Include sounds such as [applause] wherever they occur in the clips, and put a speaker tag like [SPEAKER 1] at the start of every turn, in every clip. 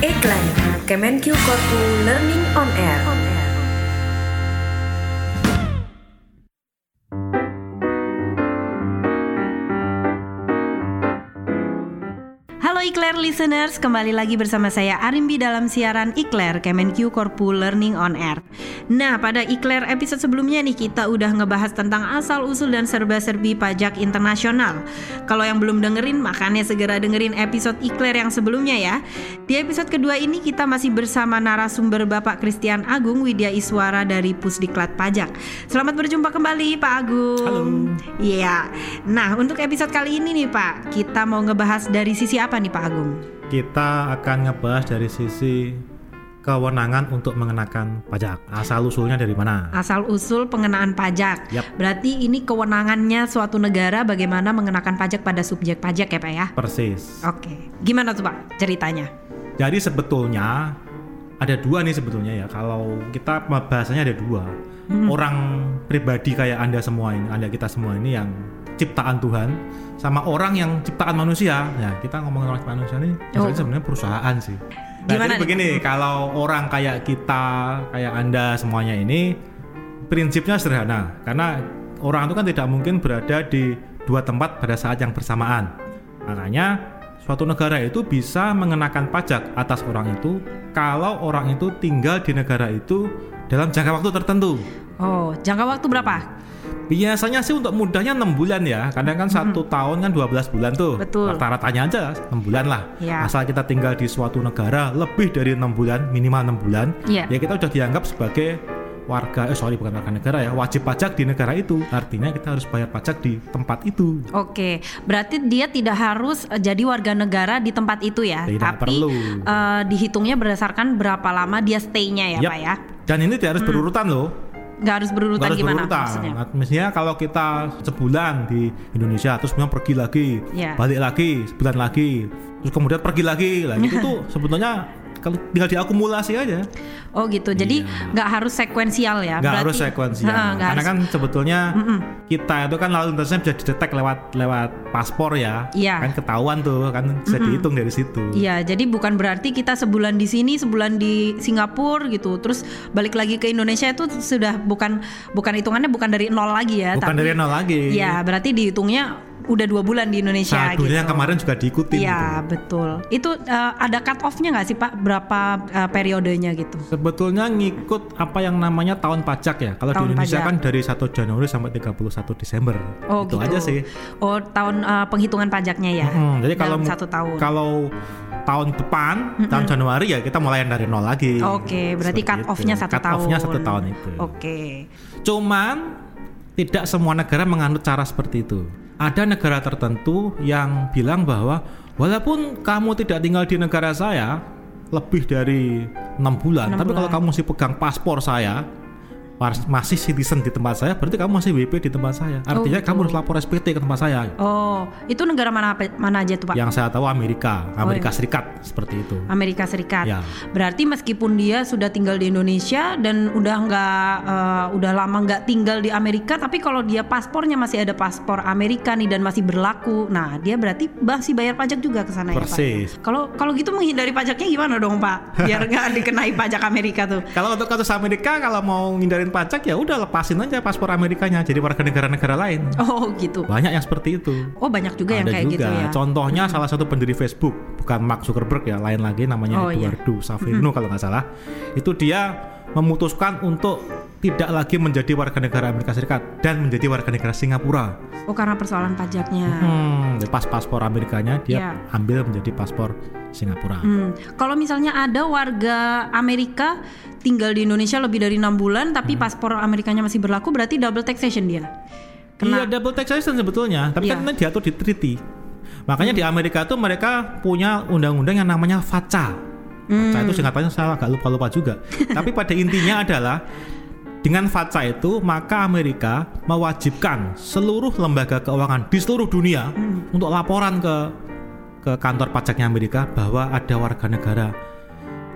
[SPEAKER 1] Iklan Kemenq Korpu Learning on Air.
[SPEAKER 2] Halo Ikler listeners, kembali lagi bersama saya Arimbi dalam siaran Ikler Kemenq Korpu Learning on Air. Nah, pada Ikler episode sebelumnya nih kita udah ngebahas tentang asal-usul dan serba-serbi pajak internasional. Kalau yang belum dengerin, makanya segera dengerin episode Ikler yang sebelumnya ya. Di episode kedua ini kita masih bersama narasumber Bapak Christian Agung Widya Iswara dari Pusdiklat Pajak. Selamat berjumpa kembali Pak Agung.
[SPEAKER 3] Halo.
[SPEAKER 2] Iya. Nah, untuk episode kali ini nih Pak, kita mau ngebahas dari sisi apa nih Pak Agung?
[SPEAKER 3] Kita akan ngebahas dari sisi kewenangan untuk mengenakan pajak. Asal usulnya dari mana?
[SPEAKER 2] Asal usul pengenaan pajak.
[SPEAKER 3] Yap.
[SPEAKER 2] Berarti ini kewenangannya suatu negara bagaimana mengenakan pajak pada subjek pajak ya Pak ya?
[SPEAKER 3] Persis.
[SPEAKER 2] Oke. Gimana tuh Pak ceritanya?
[SPEAKER 3] Jadi sebetulnya ada dua nih sebetulnya ya. Kalau kita bahasanya ada dua. Orang pribadi kayak Anda semua ini, Anda kita semua ini yang ciptaan Tuhan sama orang yang ciptaan manusia. Ya, kita ngomongin orang manusia ini
[SPEAKER 2] Oh.
[SPEAKER 3] sebenarnya perusahaan sih. Nah,
[SPEAKER 2] Gimana
[SPEAKER 3] jadi
[SPEAKER 2] nih,
[SPEAKER 3] begini, kalau orang kayak kita, kayak Anda semuanya ini prinsipnya sederhana karena orang itu kan tidak mungkin berada di dua tempat pada saat yang bersamaan. Makanya suatu negara itu bisa mengenakan pajak atas orang itu kalau orang itu tinggal di negara itu dalam jangka waktu tertentu.
[SPEAKER 2] Oh, jangka waktu berapa?
[SPEAKER 3] Biasanya sih untuk mudahnya 6 bulan ya Kadang kan satu tahun kan 12 bulan tuh.
[SPEAKER 2] Betul.
[SPEAKER 3] Rata-ratanya aja 6 bulan lah
[SPEAKER 2] Ya.
[SPEAKER 3] Asal kita tinggal di suatu negara lebih dari 6 bulan Minimal 6 bulan
[SPEAKER 2] Iya.
[SPEAKER 3] Ya kita udah dianggap sebagai warga Eh sorry bukan warga negara ya Wajib pajak di negara itu Artinya kita harus bayar pajak di tempat itu
[SPEAKER 2] Oke, berarti dia tidak harus eh, jadi warga negara di tempat itu ya,
[SPEAKER 3] Tidak
[SPEAKER 2] tapi
[SPEAKER 3] perlu.
[SPEAKER 2] eh, dihitungnya berdasarkan berapa lama dia stay-nya ya
[SPEAKER 3] Yap.
[SPEAKER 2] Pak ya.
[SPEAKER 3] Dan ini tidak harus berurutan loh
[SPEAKER 2] Nggak harus berurutan
[SPEAKER 3] Nggak harus
[SPEAKER 2] gimana
[SPEAKER 3] berurutan.
[SPEAKER 2] maksudnya?
[SPEAKER 3] Nah, Misalnya kalau kita sebulan di Indonesia terus kemudian pergi lagi,
[SPEAKER 2] Ya.
[SPEAKER 3] balik lagi, sebulan lagi, terus kemudian pergi lagi, lah itu tuh [laughs] sebetulnya kalau tinggal diakumulasi aja,
[SPEAKER 2] Oh gitu, jadi
[SPEAKER 3] Iya.
[SPEAKER 2] nggak harus sekuensial ya?
[SPEAKER 3] nggak harus sekuensial.
[SPEAKER 2] Nggak
[SPEAKER 3] Karena
[SPEAKER 2] harus-
[SPEAKER 3] kan sebetulnya kita itu kan lalu lintasnya bisa didetek lewat lewat paspor ya,
[SPEAKER 2] Iya.
[SPEAKER 3] kan ketahuan tuh, kan bisa dihitung dari situ.
[SPEAKER 2] Iya, jadi bukan berarti kita sebulan di sini, sebulan di Singapura gitu, terus balik lagi ke Indonesia itu sudah bukan bukan hitungannya bukan dari nol lagi ya,
[SPEAKER 3] Bukan
[SPEAKER 2] tapi
[SPEAKER 3] dari nol lagi.
[SPEAKER 2] Iya, berarti dihitungnya udah dua bulan di Indonesia
[SPEAKER 3] Sadunya
[SPEAKER 2] gitu.
[SPEAKER 3] yang kemarin juga diikutin. gitu.
[SPEAKER 2] Iya, betul. Itu eh, ada cut off-nya nggak sih Pak? Berapa eh, periodenya gitu?
[SPEAKER 3] Sebetulnya ngikut apa yang namanya tahun pajak ya. Kalau di
[SPEAKER 2] Tahun
[SPEAKER 3] Indonesia
[SPEAKER 2] pajak.
[SPEAKER 3] kan dari 1 Januari sampai 31 Desember.
[SPEAKER 2] Oh
[SPEAKER 3] itu
[SPEAKER 2] gitu.
[SPEAKER 3] aja sih.
[SPEAKER 2] Oh tahun eh, penghitungan pajaknya ya.
[SPEAKER 3] Hmm, jadi kalau
[SPEAKER 2] satu tahun.
[SPEAKER 3] kalau tahun depan tahun Januari ya kita mulai dari nol lagi.
[SPEAKER 2] Oke, berarti
[SPEAKER 3] Seperti
[SPEAKER 2] cut off-nya satu
[SPEAKER 3] Cut
[SPEAKER 2] tahun.
[SPEAKER 3] off-nya satu tahun itu.
[SPEAKER 2] Oke.
[SPEAKER 3] Cuman tidak semua negara menganut cara seperti itu. Ada negara tertentu yang bilang bahwa walaupun kamu tidak tinggal di negara saya lebih dari enam bulan,
[SPEAKER 2] Enam
[SPEAKER 3] tapi kalau kamu masih pegang paspor saya masih citizen di tempat saya, berarti kamu masih WP di tempat saya. Artinya
[SPEAKER 2] gitu.
[SPEAKER 3] kamu harus lapor SPT ke tempat saya.
[SPEAKER 2] Oh, itu negara mana mana aja tuh Pak?
[SPEAKER 3] Yang saya tahu Amerika, Amerika
[SPEAKER 2] iya.
[SPEAKER 3] Serikat seperti itu.
[SPEAKER 2] Amerika Serikat.
[SPEAKER 3] Ya.
[SPEAKER 2] Berarti meskipun dia sudah tinggal di Indonesia dan udah nggak eh, udah lama nggak tinggal di Amerika, tapi kalau dia paspornya masih ada paspor Amerika nih dan masih berlaku, nah dia berarti masih bayar pajak juga ke sana ya Pak.
[SPEAKER 3] Persis.
[SPEAKER 2] Kalau kalau gitu menghindari pajaknya gimana dong Pak? Biar [laughs] nggak dikenai pajak Amerika tuh.
[SPEAKER 3] Kalau untuk kasus Amerika kalau mau ngindarin pajak ya udah lepasin aja paspor Amerikanya jadi warga negara-negara lain.
[SPEAKER 2] Oh gitu.
[SPEAKER 3] Banyak yang seperti itu.
[SPEAKER 2] Oh banyak juga yang
[SPEAKER 3] Ada
[SPEAKER 2] kayak
[SPEAKER 3] juga.
[SPEAKER 2] gitu ya.
[SPEAKER 3] Contohnya salah satu pendiri Facebook, bukan Mark Zuckerberg ya, lain lagi namanya
[SPEAKER 2] Oh, iya.
[SPEAKER 3] Eduardo Saverino kalau nggak salah. Itu dia memutuskan untuk tidak lagi menjadi warga negara Amerika Serikat dan menjadi warga negara Singapura.
[SPEAKER 2] Oh karena persoalan pajaknya.
[SPEAKER 3] Hmm, pas paspor Amerikanya dia
[SPEAKER 2] Iya.
[SPEAKER 3] ambil menjadi paspor Singapura.
[SPEAKER 2] Hmm, Kalau misalnya ada warga Amerika tinggal di Indonesia lebih dari enam bulan, tapi
[SPEAKER 3] Hmm.
[SPEAKER 2] paspor Amerikanya masih berlaku, berarti double taxation dia.
[SPEAKER 3] Iya double taxation sebetulnya, tapi
[SPEAKER 2] Iya.
[SPEAKER 3] kan ini diatur di treaty. Makanya di Amerika tuh mereka punya undang-undang yang namanya FATCA
[SPEAKER 2] Hmm.
[SPEAKER 3] itu singkatannya saya agak lupa-lupa juga. [laughs] tapi pada intinya adalah dengan FATCA itu maka Amerika mewajibkan seluruh lembaga keuangan di seluruh dunia
[SPEAKER 2] Hmm.
[SPEAKER 3] untuk laporan ke ke kantor pajaknya Amerika bahwa ada warga negara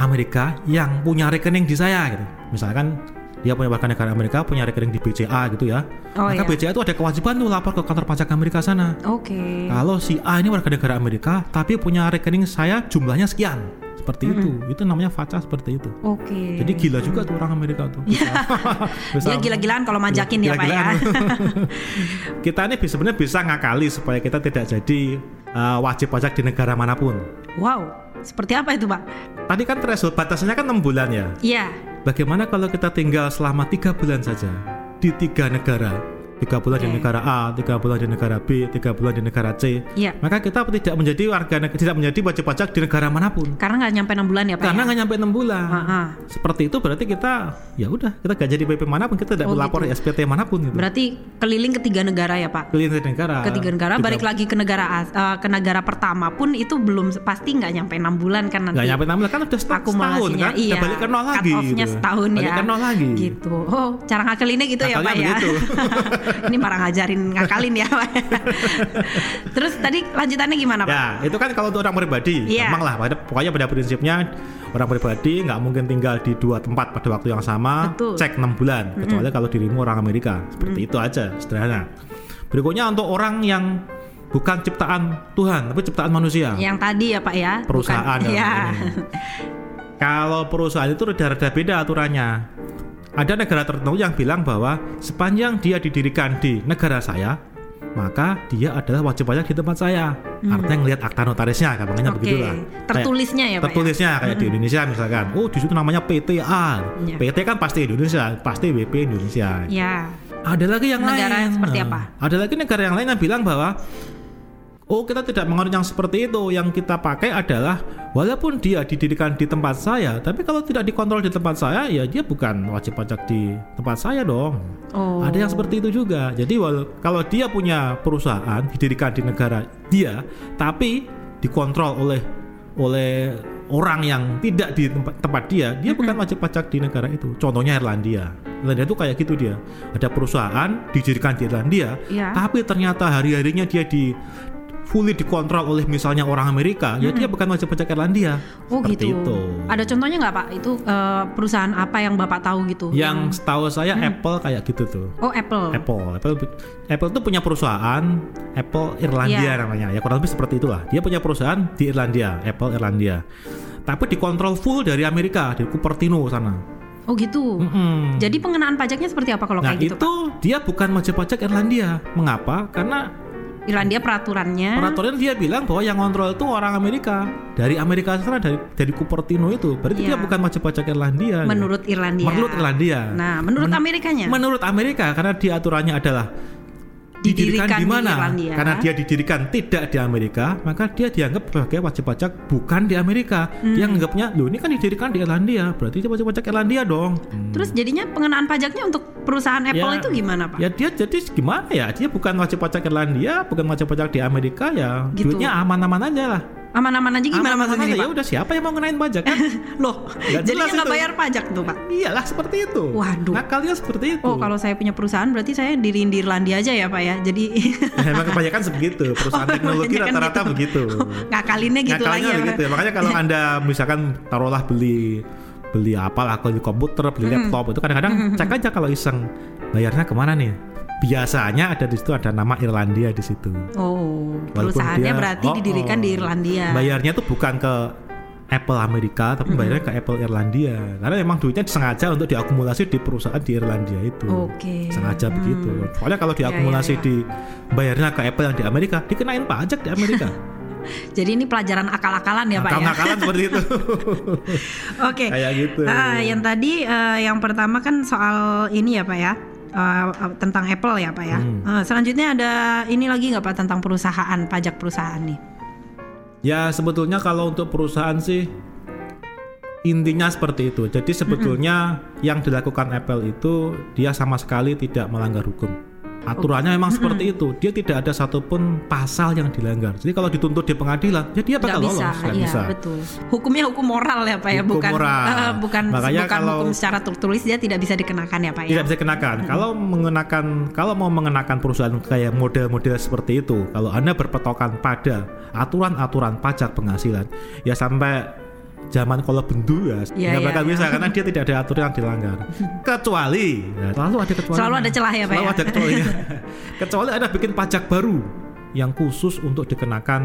[SPEAKER 3] Amerika yang punya rekening di saya gitu. Misalkan dia punya warga negara Amerika, punya rekening di BCA gitu ya.
[SPEAKER 2] Oh,
[SPEAKER 3] Maka
[SPEAKER 2] iya.
[SPEAKER 3] BCA itu ada kewajiban tuh lapor ke kantor pajak Amerika sana.
[SPEAKER 2] Oke.
[SPEAKER 3] Kalau si A ini warga negara Amerika, tapi punya rekening saya jumlahnya sekian, seperti itu. Itu namanya FATCA seperti itu.
[SPEAKER 2] Oke.
[SPEAKER 3] Jadi gila juga tuh orang Amerika tuh. [laughs] Bisa- bisa-
[SPEAKER 2] Dia gila-gilaan kalau majakin ya, Pak ya. [laughs] [laughs]
[SPEAKER 3] Kita ini sebenarnya bisa ngakali supaya kita tidak jadi uh, wajib pajak di negara mana pun.
[SPEAKER 2] Wow. Seperti apa itu, Pak?
[SPEAKER 3] Tadi kan threshold batasnya kan 6 bulan ya.
[SPEAKER 2] Iya.
[SPEAKER 3] Bagaimana kalau kita tinggal selama tiga bulan saja di tiga negara? Tiga bulan di
[SPEAKER 2] Oke.
[SPEAKER 3] negara A, tiga bulan di negara B, tiga bulan di negara C.
[SPEAKER 2] Iya.
[SPEAKER 3] Maka kita tidak menjadi warga tidak menjadi wajib pajak di negara mana pun.
[SPEAKER 2] Karena nggak nyampe 6 bulan ya, Pak.
[SPEAKER 3] Karena
[SPEAKER 2] ya?
[SPEAKER 3] nggak nyampe enam bulan.
[SPEAKER 2] Ah, ah.
[SPEAKER 3] Seperti itu berarti kita ya udah kita gak jadi PP mana pun, kita tidak
[SPEAKER 2] Oh,
[SPEAKER 3] melapor
[SPEAKER 2] gitu.
[SPEAKER 3] SPT mana pun gitu.
[SPEAKER 2] Berarti keliling ke tiga negara ya, Pak?
[SPEAKER 3] Keliling ke negara.
[SPEAKER 2] Ketiga negara,
[SPEAKER 3] Tiga-
[SPEAKER 2] balik lagi ke negara eh, ke negara pertama pun itu belum pasti nggak nyampe enam bulan kan nanti.
[SPEAKER 3] nggak nyampe enam bulan kan udah setahun, kan?
[SPEAKER 2] iya
[SPEAKER 3] Udah balik ke nol lagi.
[SPEAKER 2] cut-off-nya
[SPEAKER 3] gitu.
[SPEAKER 2] setahun
[SPEAKER 3] balik
[SPEAKER 2] ya
[SPEAKER 3] ke nol lagi.
[SPEAKER 2] gitu oh cara ngakalinnya gitu ya
[SPEAKER 3] Ngakalnya
[SPEAKER 2] pak ya
[SPEAKER 3] begitu. [laughs]
[SPEAKER 2] ini marah ngajarin ngakalin ya pak terus tadi lanjutannya gimana pak
[SPEAKER 3] Ya, itu kan kalau untuk orang pribadi,
[SPEAKER 2] Iya.
[SPEAKER 3] gampang lah. Pokoknya pada prinsipnya orang pribadi nggak mungkin tinggal di dua tempat pada waktu yang sama,
[SPEAKER 2] Betul.
[SPEAKER 3] cek 6 bulan. Kecuali kalau dirimu orang Amerika, seperti itu aja, sederhana. Berikutnya untuk orang yang bukan ciptaan Tuhan, tapi ciptaan manusia.
[SPEAKER 2] yang tadi ya pak ya Bukan-
[SPEAKER 3] perusahaan dalam
[SPEAKER 2] ya
[SPEAKER 3] ini. Kalau perusahaan itu rada-rada beda aturannya. Ada negara tertentu yang bilang bahwa sepanjang dia didirikan di negara saya, maka dia adalah wajib pajak di tempat saya. Artinya ngelihat akta notarisnya, gampangnya
[SPEAKER 2] Hmm. Oke.
[SPEAKER 3] begitulah.
[SPEAKER 2] Tertulisnya ya, Pak, ya?
[SPEAKER 3] Tertulisnya kayak di Indonesia misalkan. Oh, di situ namanya PTA.
[SPEAKER 2] Iya.
[SPEAKER 3] PT kan pasti Indonesia, pasti WP Indonesia.
[SPEAKER 2] ya
[SPEAKER 3] Ada lagi yang
[SPEAKER 2] Negara
[SPEAKER 3] lain.
[SPEAKER 2] yang seperti
[SPEAKER 3] Nah,
[SPEAKER 2] apa?
[SPEAKER 3] Ada lagi negara yang lain yang bilang bahwa oh kita tidak mengenal yang seperti itu. Yang kita pakai adalah walaupun dia didirikan di tempat saya, tapi kalau tidak dikontrol di tempat saya, ya dia bukan wajib pajak di tempat saya dong.
[SPEAKER 2] oh
[SPEAKER 3] Ada yang seperti itu juga. Jadi kalau dia punya perusahaan didirikan di negara dia, tapi dikontrol oleh oleh orang yang tidak di tempat, tempat dia, dia bukan wajib pajak di negara itu. Contohnya Irlandia. Irlandia itu kayak gitu dia. Ada perusahaan didirikan di Irlandia,
[SPEAKER 2] Iya.
[SPEAKER 3] tapi ternyata hari-harinya dia di fully dikontrol oleh misalnya orang Amerika, ya dia bukan wajib pajak Irlandia.
[SPEAKER 2] Oh
[SPEAKER 3] Seperti
[SPEAKER 2] gitu.
[SPEAKER 3] itu.
[SPEAKER 2] Ada contohnya nggak pak? Itu eh, perusahaan apa yang bapak tahu gitu?
[SPEAKER 3] Yang setahu saya Apple kayak gitu tuh.
[SPEAKER 2] Oh Apple.
[SPEAKER 3] Apple. Apple Apple itu punya perusahaan Apple Irlandia
[SPEAKER 2] Iya.
[SPEAKER 3] namanya. Ya kurang lebih seperti itulah. Dia punya perusahaan di Irlandia, Apple Irlandia. Tapi dikontrol full dari Amerika, dari Cupertino sana.
[SPEAKER 2] Oh gitu.
[SPEAKER 3] Mm-mm.
[SPEAKER 2] Jadi pengenaan pajaknya seperti apa kalau
[SPEAKER 3] nah
[SPEAKER 2] kayak gitu?
[SPEAKER 3] itu dia bukan wajib pajak Irlandia. Mengapa? Karena
[SPEAKER 2] Pak? Irlandia peraturannya.
[SPEAKER 3] peraturan dia bilang bahwa yang kontrol itu orang Amerika dari Amerika sana dari dari Cupertino itu. Berarti dia
[SPEAKER 2] Iya.
[SPEAKER 3] bukan wajib pajak Irlandia. gitu.
[SPEAKER 2] menurut Irlandia.
[SPEAKER 3] Menurut Irlandia.
[SPEAKER 2] Nah, menurut
[SPEAKER 3] Men-
[SPEAKER 2] Amerikanya.
[SPEAKER 3] Menurut Amerika karena di aturannya adalah didirikan, di
[SPEAKER 2] di
[SPEAKER 3] mana?
[SPEAKER 2] Irlandia.
[SPEAKER 3] Karena dia didirikan tidak di Amerika, maka dia dianggap sebagai wajib pajak bukan di Amerika.
[SPEAKER 2] Hmm.
[SPEAKER 3] Dia anggapnya, "Loh, ini kan didirikan di Irlandia, berarti dia wajib pajak Irlandia dong." Hmm.
[SPEAKER 2] Terus jadinya pengenaan pajaknya untuk perusahaan Apple
[SPEAKER 3] Ya,
[SPEAKER 2] itu gimana pak?
[SPEAKER 3] Ya dia jadi gimana ya? Dia bukan wajib pajak Irlandia, bukan wajib pajak di Amerika ya.
[SPEAKER 2] Gitu.
[SPEAKER 3] Duitnya aman-aman aja lah.
[SPEAKER 2] Aman-aman aja gimana
[SPEAKER 3] Aman-aman
[SPEAKER 2] maksudnya
[SPEAKER 3] aja. Ya udah siapa yang mau ngenain pajak kan? [laughs]
[SPEAKER 2] Loh, jadinya
[SPEAKER 3] jelas
[SPEAKER 2] nggak bayar pajak tuh pak?
[SPEAKER 3] Iyalah seperti itu.
[SPEAKER 2] Waduh.
[SPEAKER 3] Nakalnya seperti itu.
[SPEAKER 2] Oh kalau saya punya perusahaan berarti saya diriin di Irlandia aja ya pak ya? Jadi
[SPEAKER 3] Ya, [laughs] emang kebanyakan sebegitu. Perusahaan
[SPEAKER 2] Oh,
[SPEAKER 3] teknologi rata-rata
[SPEAKER 2] gitu.
[SPEAKER 3] begitu. [laughs]
[SPEAKER 2] ngakalinnya gitu
[SPEAKER 3] Ngakalnya
[SPEAKER 2] lagi ya
[SPEAKER 3] begitu. ya. Makanya kalau anda misalkan taruhlah beli beli apa lah beli komputer, beli laptop itu kadang-kadang cek aja kalau iseng bayarnya ke mana nih. Biasanya ada di situ ada nama Irlandia di situ.
[SPEAKER 2] Oh,
[SPEAKER 3] Walaupun
[SPEAKER 2] perusahaannya
[SPEAKER 3] dia-
[SPEAKER 2] berarti
[SPEAKER 3] oh,
[SPEAKER 2] didirikan
[SPEAKER 3] oh.
[SPEAKER 2] di Irlandia.
[SPEAKER 3] Bayarnya tuh bukan ke Apple Amerika, tapi bayarnya ke Apple Irlandia. Karena memang duitnya sengaja untuk diakumulasi di perusahaan di Irlandia itu.
[SPEAKER 2] Oke.
[SPEAKER 3] Sengaja
[SPEAKER 2] Hmm.
[SPEAKER 3] begitu. Soalnya kalau diakumulasi
[SPEAKER 2] ya, ya.
[SPEAKER 3] di bayarnya ke Apple yang di Amerika, dikenain pajak di Amerika. [laughs]
[SPEAKER 2] Jadi ini pelajaran akal-akalan ya pak ya?
[SPEAKER 3] Nakal-nakalan seperti itu. [laughs]
[SPEAKER 2] Oke.
[SPEAKER 3] Kayak gitu.
[SPEAKER 2] Ah, yang tadi eh, yang pertama kan soal ini ya pak ya. Eh, tentang Apple ya pak ya.
[SPEAKER 3] Hmm.
[SPEAKER 2] Eh, selanjutnya ada ini lagi nggak pak tentang perusahaan pajak perusahaan nih?
[SPEAKER 3] Ya sebetulnya kalau untuk perusahaan sih intinya seperti itu. Jadi sebetulnya yang dilakukan Apple itu dia sama sekali tidak melanggar hukum. Aturannya memang seperti itu. Dia tidak ada satupun pasal yang dilanggar. Jadi kalau dituntut di pengadilan, ya dia bakal
[SPEAKER 2] bisa,
[SPEAKER 3] lolos. Nggak
[SPEAKER 2] iya
[SPEAKER 3] bisa.
[SPEAKER 2] betul. Hukumnya hukum moral ya pak ya,
[SPEAKER 3] Hukum
[SPEAKER 2] bukan
[SPEAKER 3] moral.
[SPEAKER 2] eh, bukan
[SPEAKER 3] Makanya
[SPEAKER 2] bukan
[SPEAKER 3] kalau-
[SPEAKER 2] hukum secara tertulis dia tidak bisa dikenakan ya pak ya.
[SPEAKER 3] Tidak bisa kenakan. Kalau mengenakan, kalau mau mengenakan perusahaan kayak model-model seperti itu, kalau anda berpetokan pada aturan-aturan pajak penghasilan, ya sampai zaman kalau bendu ya.
[SPEAKER 2] Iya,
[SPEAKER 3] nggak bakal
[SPEAKER 2] iya.
[SPEAKER 3] bisa karena dia tidak ada aturan yang dilanggar. [laughs] Kecuali ya, selalu ada kecuali
[SPEAKER 2] Selalu ada celah ya, Pak,
[SPEAKER 3] selalu
[SPEAKER 2] ya?
[SPEAKER 3] ada kecualinya [laughs] kecuali ada bikin pajak baru yang khusus untuk dikenakan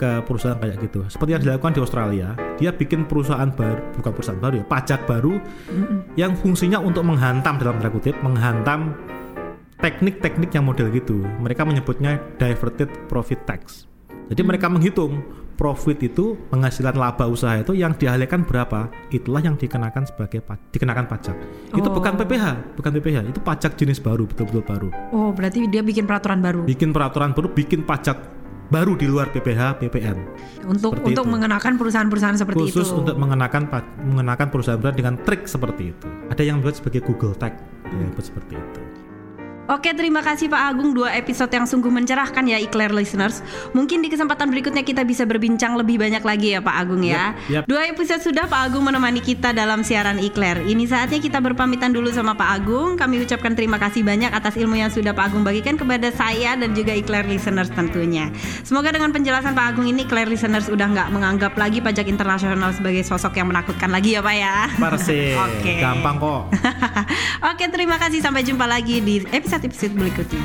[SPEAKER 3] ke perusahaan kayak gitu. Seperti yang dilakukan di Australia dia bikin perusahaan baru bukan perusahaan baru ya pajak baru yang fungsinya untuk menghantam dalam tanda kutip menghantam teknik-teknik yang model gitu. Mereka menyebutnya diverted profit tax. Jadi mereka menghitung profit itu penghasilan laba usaha itu yang dialihkan berapa? Itulah yang dikenakan sebagai dikenakan pajak. Itu
[SPEAKER 2] Oh.
[SPEAKER 3] bukan PPH bukan PPH itu pajak jenis baru betul-betul baru.
[SPEAKER 2] Oh, berarti dia bikin peraturan baru.
[SPEAKER 3] Bikin peraturan baru bikin pajak baru di luar PPH PPN
[SPEAKER 2] untuk
[SPEAKER 3] seperti
[SPEAKER 2] untuk
[SPEAKER 3] itu.
[SPEAKER 2] mengenakan perusahaan-perusahaan seperti
[SPEAKER 3] khusus
[SPEAKER 2] itu.
[SPEAKER 3] untuk mengenakan mengenakan perusahaan berat dengan trik seperti itu. Ada yang buat sebagai Google Tag ada yang buat seperti itu
[SPEAKER 2] Oke, terima kasih Pak Agung dua episode yang sungguh mencerahkan ya Eclair listeners. Mungkin di kesempatan berikutnya kita bisa berbincang lebih banyak lagi ya Pak Agung ya.
[SPEAKER 3] Yap, yap.
[SPEAKER 2] Dua episode sudah Pak Agung menemani kita dalam siaran Eclair. Ini saatnya kita berpamitan dulu sama Pak Agung. Kami ucapkan terima kasih banyak atas ilmu yang sudah Pak Agung bagikan kepada saya dan juga Eclair listeners tentunya. Semoga dengan penjelasan Pak Agung ini Eclair listeners udah nggak menganggap lagi pajak internasional sebagai sosok yang menakutkan lagi ya Pak ya.
[SPEAKER 3] Parse [laughs]
[SPEAKER 2] Oke.
[SPEAKER 3] gampang kok [laughs]
[SPEAKER 2] Oke, terima kasih. Sampai jumpa lagi di episode-episode berikutnya.